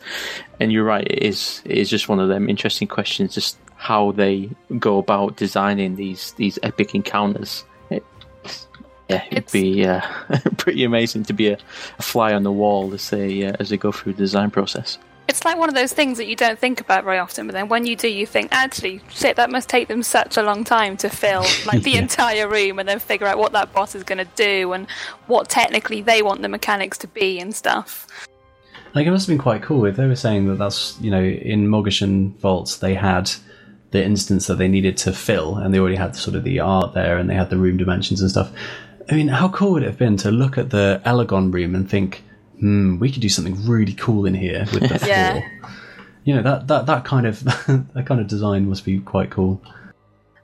and you're right, it is it is just one of them interesting questions, just how they go about designing these these epic encounters. It, yeah, it'd It's- be uh, pretty amazing to be a, a fly on the wall as they uh, as they go through the design process. It's like one of those things that you don't think about very often, but then when you do, you think, actually, shit, that must take them such a long time to fill like the Yeah. entire room and then figure out what that boss is going to do and what technically they want the mechanics to be and stuff. Like it must have been quite cool if they were saying that that's you know in Mogu'shan vaults they had the instance that they needed to fill and they already had sort of the art there and they had the room dimensions and stuff. I mean, how cool would it have been to look at the Elegon room and think, hmm, we could do something really cool in here with the Yeah. floor. You know that that that kind of that kind of design must be quite cool.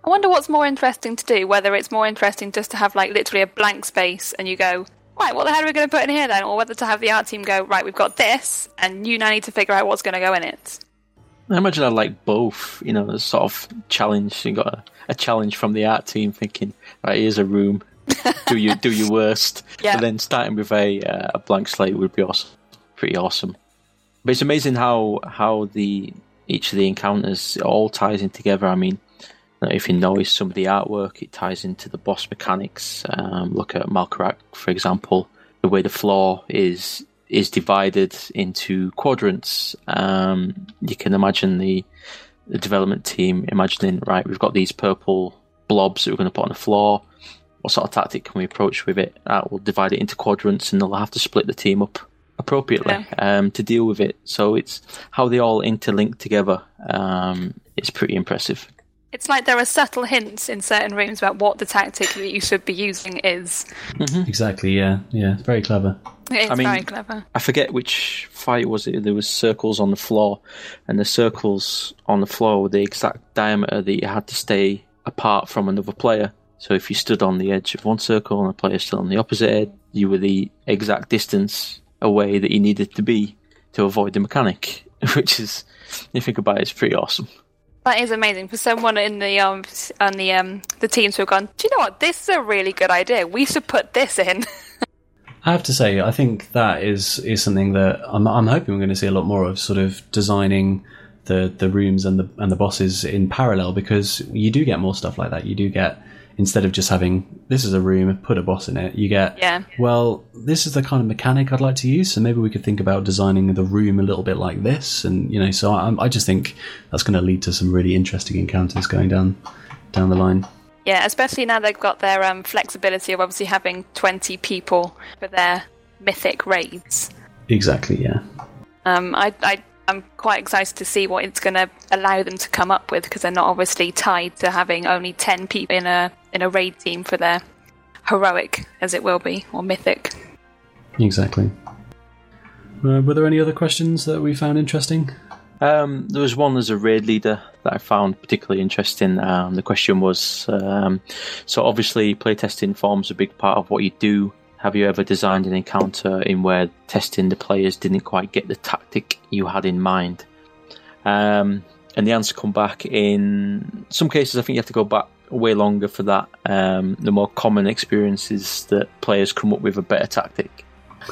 I wonder what's more interesting to do, whether it's more interesting just to have like literally a blank space and you go, right, what the hell are we going to put in here then? Or whether to have the art team go, right, we've got this and you now need to figure out what's going to go in it. I imagine I like both. You know, a sort of challenge. You got a, a challenge from the art team, thinking, right, here's a room. Do you do your worst? Yeah. And then starting with a uh, a blank slate would be awesome. Pretty awesome. But it's amazing how how the each of the encounters all ties in together. I mean, if you notice some of the artwork, it ties into the boss mechanics. Um, look at Malkorok, for example. The way the floor is is divided into quadrants. Um, you can imagine the the development team imagining, right, we've got these purple blobs that we're going to put on the floor. What sort of tactic can we approach with it? Uh, we'll divide it into quadrants, and they'll have to split the team up appropriately um, to deal with it. So it's how they all interlink together. Um, it's pretty impressive. It's like there are subtle hints in certain rooms about what the tactic that you should be using is. Exactly. Yeah. Yeah. It's very clever. It's I mean- very clever. I forget which fight was it. There was circles on the floor, and the circles on the floor were the exact diameter that you had to stay apart from another player. So if you stood on the edge of one circle and a player stood on the opposite edge, you were the exact distance away that you needed to be to avoid the mechanic. Which is, if you think about it, it's pretty awesome. That is amazing for someone in the um on the um the teams who have gone. Do you know what? This is a really good idea. We should put this in. I have to say, I think that is is something that I'm, I'm hoping we're going to see a lot more of, sort of designing the the rooms and the and the bosses in parallel because you do get more stuff like that. You do get instead of just having this is a room, put a boss in it. You get Yeah. Well, this is the kind of mechanic I'd like to use, so maybe we could think about designing the room a little bit like this, and you know, so I, I just think that's going to lead to some really interesting encounters going down down the line. yeah, especially now they've got their um flexibility of obviously having twenty people for their mythic raids. Exactly. Yeah. Um, I, I, I'm quite excited to see what it's going to allow them to come up with because they're not obviously tied to having only ten people in a in a raid team for their heroic, as it will be, or mythic. Exactly. Uh, were there any other questions that we found interesting? Um, there was one as a raid leader that I found particularly interesting. Um, the question was um, so obviously playtesting forms a big part of what you do. Have you ever designed an encounter in where testing the players didn't quite get the tactic you had in mind? Um, and the answer come back in some cases. I think you have to go back way longer for that. Um, the more common experience is that players come up with a better tactic.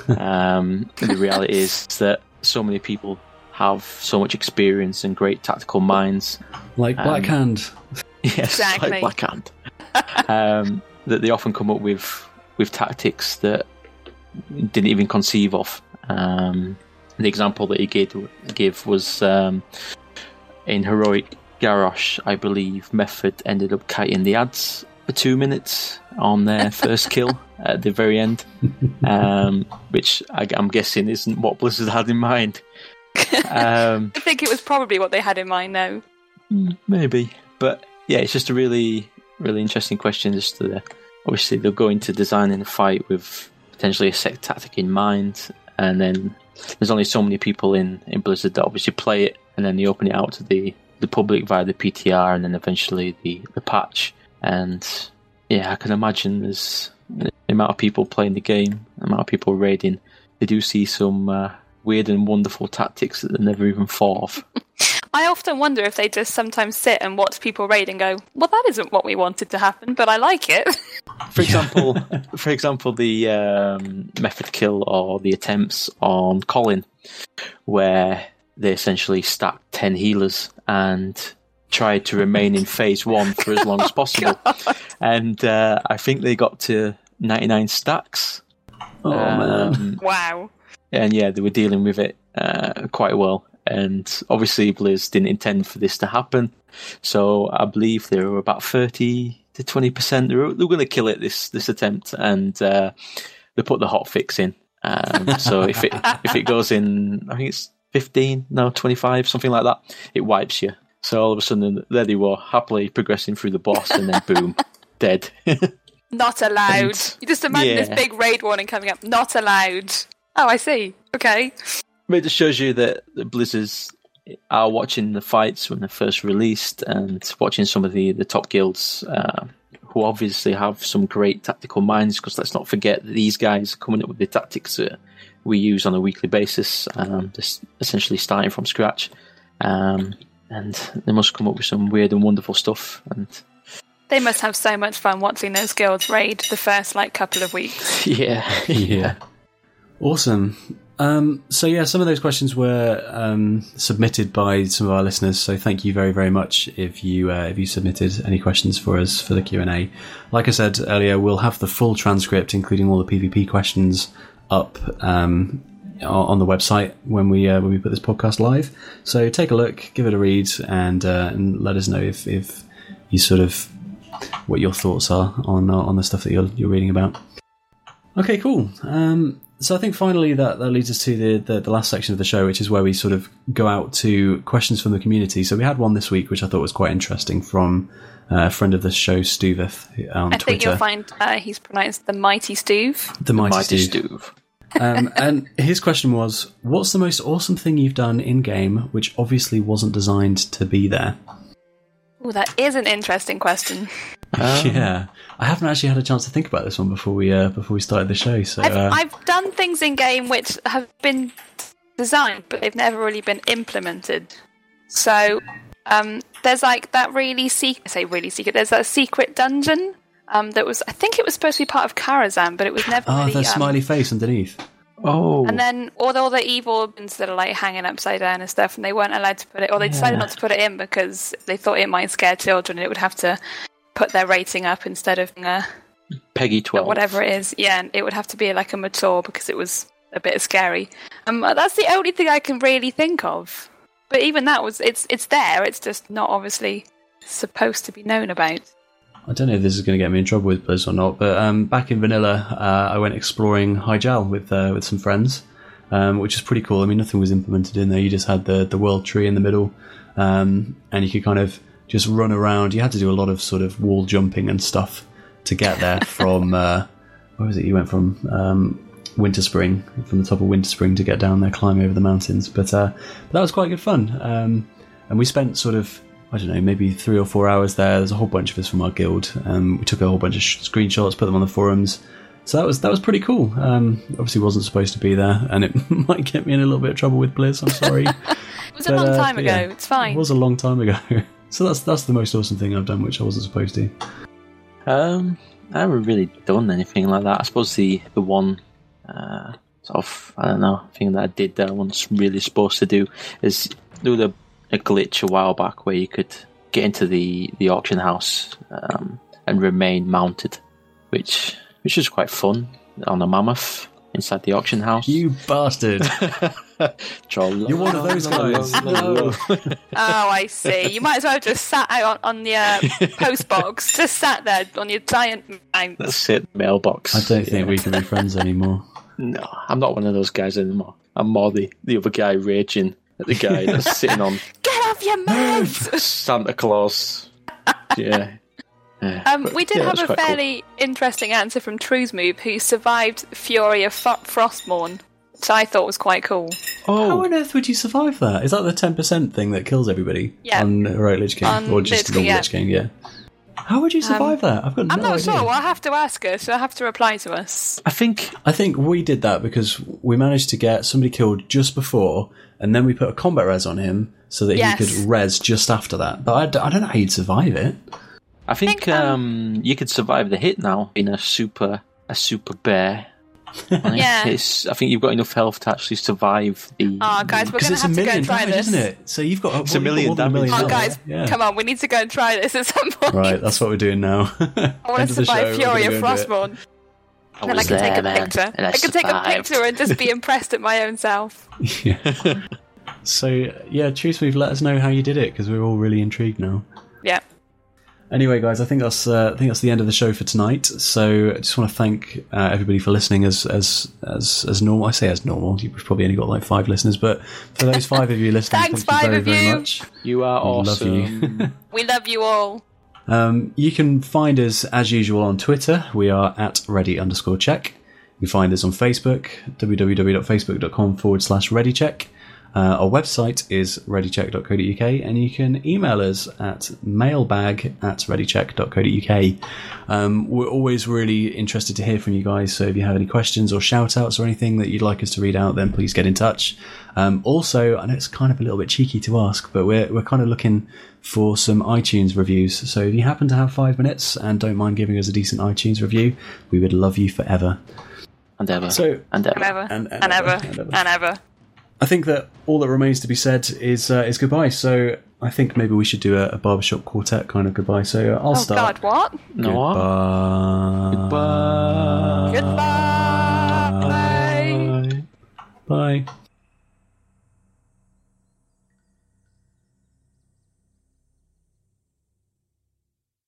Um, the reality is that so many people have so much experience and great tactical minds. Like Um, Black Hand. Yes, Exactly. like Blackhand. um, that they often come up with with tactics that didn't even conceive of. Um, the example that he gave, give was um, in heroic Garrosh, I believe. Method ended up kiting the ads for two minutes on their first kill at the very end, um, which I, I'm guessing isn't what Blizzard had in mind. Um, I think it was probably what they had in mind, though. Maybe, but yeah, it's just a really, really interesting question. Just to, obviously they'll go into designing a fight with potentially a set tactic in mind, and then there's only so many people in in Blizzard that obviously play it, and then they open it out to the the public via the PTR, and then eventually the the patch. And yeah, I can imagine there's the amount of people playing the game, the amount of people raiding. They do see some uh, weird and wonderful tactics that they never even thought of. I often wonder if they just sometimes sit and watch people raid and go, "Well, that isn't what we wanted to happen, but I like it." For example, for example, the um, method kill or the attempts on Colin, where they essentially stacked ten healers and tried to remain in phase one for as long as possible, and uh, I think they got to ninety nine stacks. Oh man. Um, wow. and yeah, they were dealing with it uh, quite well. And obviously, Blizz didn't intend for this to happen, so I believe there were about thirty to twenty percent. They're they were going to kill it this this attempt, and uh, they put the hot fix in. Um, so if it if it goes in, I think it's fifteen, no twenty five, something like that, it wipes you. So all of a sudden, there they were, happily progressing through the boss, and then boom, dead. Not allowed. And- you just imagine this big raid warning coming up. Not allowed. Oh, I see. Okay. It just shows you that the Blizzards are watching the fights when they're first released and watching some of the, the top guilds uh, who obviously have some great tactical minds because let's not forget that these guys are coming up with the tactics that we use on a weekly basis, um, just essentially starting from scratch. Um, and they must come up with some weird and wonderful stuff. And They must have so much fun watching those guilds raid the first like couple of weeks. yeah, yeah. Awesome. Um, so yeah, some of those questions were um, submitted by some of our listeners. So thank you very, very much if you uh, if you submitted any questions for us for the Q and A. Like I said earlier, we'll have the full transcript, including all the PvP questions, up um, on the website when we uh, when we put this podcast live. So take a look, give it a read, and uh, and let us know if if you sort of what your thoughts are on uh, on the stuff that you're you're reading about. Okay, cool. Um, so I think finally that, that leads us to the, the, the last section of the show, which is where we sort of go out to questions from the community. So we had one this week, which I thought was quite interesting from uh, a friend of the show, Stuveth, on I think you'll find uh, he's pronounced the Mighty Stuve. the Mighty, Mighty Stu. Stuve. um, and his question was, "What's the most awesome thing you've done in game, which obviously wasn't designed to be there?" Oh, that is an interesting question. yeah, I haven't actually had a chance to think about this one before we uh, before we started the show. So I've, uh, I've done things in game which have been designed, but they've never really been implemented. So Um, there's like that really secret. I say really secret. There's that secret dungeon. Um, that was I think it was supposed to be part of Karazhan, but it was never. Oh, really, the um, smiley face underneath. Oh, And then all the, all the evil orbs that are like hanging upside down and stuff, and they weren't allowed to put it, or they decided Yeah. not to put it in because they thought it might scare children, and it would have to put their rating up instead of uh, PEGI twelve. whatever it is. Yeah, and it would have to be like a mature because it was a bit scary. Um, that's the only thing I can really think of. But even that was it's it's there. It's just not obviously supposed to be known about. I don't know if this is going to get me in trouble with Blizz or not, but um, back in Vanilla, uh, I went exploring Hyjal with uh, with some friends, um, which is pretty cool. I mean, nothing was implemented in there. You just had the the world tree in the middle, um, and you could kind of just run around. You had to do a lot of sort of wall jumping and stuff to get there from uh, where was it? You went from um, Winterspring, from the top of Winterspring to get down there, climb over the mountains. But, uh, but that was quite good fun. Um, and we spent sort of I don't know, maybe three or four hours there. There's a whole bunch of us from our guild. Um, we took a whole bunch of sh- screenshots, put them on the forums. So that was that was pretty cool. Um, obviously, wasn't supposed to be there, and it might get me in a little bit of trouble with Blizz. I'm sorry. It was a long uh, time but ago. yeah, It's fine. It was a long time ago. so that's that's the most awesome thing I've done, which I wasn't supposed to. Um, I haven't really done anything like that. I suppose the the one uh, sort of I don't know thing that I did that I wasn't really supposed to do is do the a glitch a while back where you could get into the the auction house um, and remain mounted, which which was quite fun on a mammoth inside the auction house. You bastard! You're You're one of those guys. No. Oh, I see. You might as well have just sat out on, on the uh, post box, just sat there on your giant mount. That's it, mailbox. I don't think Yeah. we can be friends anymore. No, I'm not one of those guys anymore. I'm more the, the other guy raging at the guy that's sitting on Get off your meds! Santa Claus. Yeah. Yeah, Um, but, we did yeah, have a quite cool. fairly interesting answer from Truesmove, who survived Fury of Fro- Frostmourne, which I thought was quite cool. Oh. How on earth would you survive that? Is that the ten percent thing that kills everybody? Yeah. On Heroic Lich King, On or just Lich King, yeah. Lich King? Yeah. How would you survive that? I've got no idea. I'm not idea. sure. We'll have to ask her. She'll have to reply to us. I think I think we did that because we managed to get somebody killed just before, and then we put a combat res on him so that Yes. he could res just after that. But I don't know how you'd survive it. I think think, um, um, you could survive the hit now in a super a super bear. Right? Yeah. It's, I think you've got enough health to actually survive the. Oh, guys, we're going to have to go and try damage, this. isn't it? So you've got It's a million got a damage. Oh, million guys, yeah. come on. We need to go and try this at some point. Right, that's what we're doing now. I want to survive Fury of Frostborn. I Then I was can take a man, picture. and I can take a picture and just be impressed at my own self. yeah. So yeah, truthfully, let us know how you did it because we're all really intrigued now. Yeah. Anyway, guys, I think that's uh, I think that's the end of the show for tonight. So I just want to thank uh, everybody for listening as as as as normal. I say as normal. You've probably only got like five listeners, but for those five of you listening, Thanks, thank you five very of very you. much. You are We love you. We love you all. Um, you can find us as usual on Twitter. We are at ready underscore check. You can find us on Facebook, www.facebook.com forward slash readycheck. Uh, our website is readycheck.co.uk and you can email us at mailbag at readycheck.co.uk. Um, we're always really interested to hear from you guys, so if you have any questions or shout outs or anything that you'd like us to read out, then please get in touch. Um, also, I know it's kind of a little bit cheeky to ask, but we're, we're kind of looking for some iTunes reviews. So if you happen to have five minutes and don't mind giving us a decent iTunes review, we would love you forever. and ever. So- and ever. And ever. And- And, and ever. ever. And And ever. I think that all that remains to be said is uh, is goodbye. So I think maybe we should do a, a barbershop quartet kind of goodbye. So uh, I'll oh, start. God, what? Goodbye. Goodbye. Goodbye. Bye. Bye.